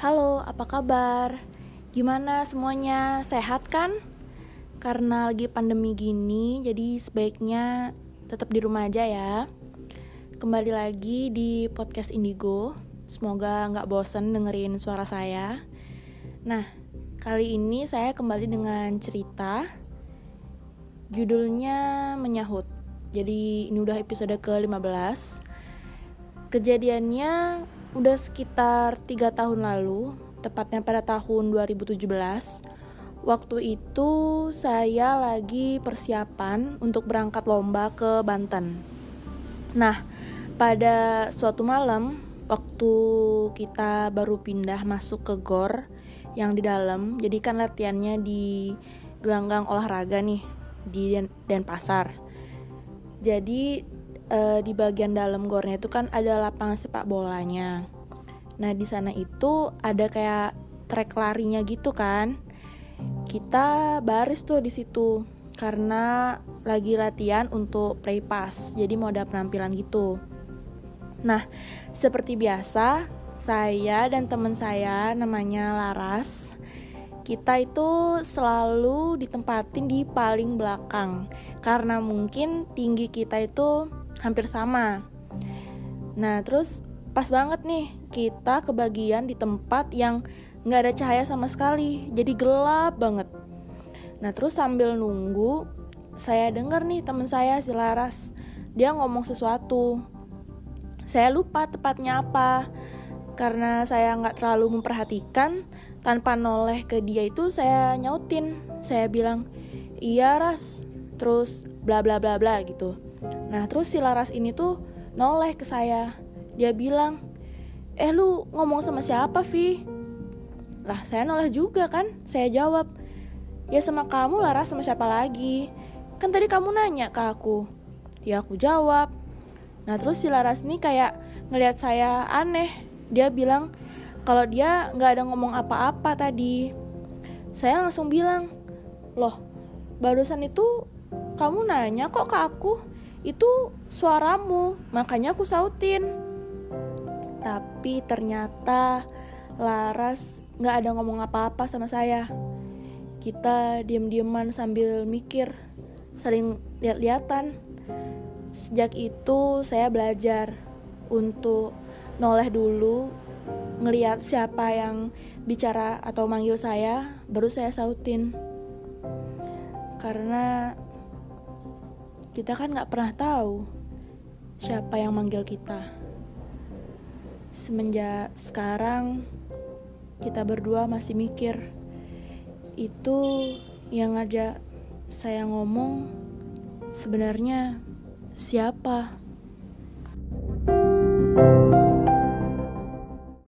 Halo, apa kabar? Gimana semuanya? Sehat kan? Karena lagi pandemi gini, jadi sebaiknya tetap di rumah aja ya. Kembali lagi di podcast Indigo. Semoga nggak bosen dengerin suara saya. Nah, kali ini saya kembali dengan cerita. Judulnya Menyahut. Jadi ini udah episode ke-15. Kejadiannya udah sekitar tiga tahun lalu, tepatnya pada tahun 2017. Waktu itu saya lagi persiapan untuk berangkat lomba ke Banten. Nah, pada suatu malam, waktu kita baru pindah masuk ke gor yang di dalam, jadi kan latihannya di gelanggang olahraga nih di Denpasar. Jadi uh, di bagian dalam gornya itu kan ada lapangan sepak bolanya. Nah di sana itu ada kayak trek larinya gitu kan. Kita baris tuh di situ karena lagi latihan untuk play pass. Jadi mau ada penampilan gitu. Nah seperti biasa saya dan teman saya namanya Laras kita itu selalu ditempatin di paling belakang karena mungkin tinggi kita itu hampir sama. Nah, terus pas banget nih kita kebagian di tempat yang nggak ada cahaya sama sekali, jadi gelap banget. Nah, terus sambil nunggu, saya dengar nih teman saya si Laras, dia ngomong sesuatu. Saya lupa tepatnya apa, karena saya nggak terlalu memperhatikan. Tanpa noleh ke dia itu saya nyautin, saya bilang, iya Ras, terus bla bla bla bla gitu. Nah terus si Laras ini tuh noleh ke saya. Dia bilang, eh lu ngomong sama siapa Vi? Lah saya noleh juga kan. Saya jawab, ya sama kamu Laras sama siapa lagi? Kan tadi kamu nanya ke aku. Ya aku jawab. Nah terus si Laras ini kayak ngelihat saya aneh. Dia bilang kalau dia nggak ada ngomong apa-apa tadi. Saya langsung bilang, loh barusan itu kamu nanya kok ke aku itu suaramu makanya aku sautin. Tapi ternyata Laras nggak ada ngomong apa-apa sama saya. Kita diam-diaman sambil mikir saling lihat-lihatan sejak itu saya belajar untuk noleh dulu ngelihat siapa yang bicara atau manggil saya baru saya sautin. Karena kita kan nggak pernah tahu siapa yang manggil kita. Semenjak sekarang kita berdua masih mikir itu yang ada saya ngomong sebenarnya siapa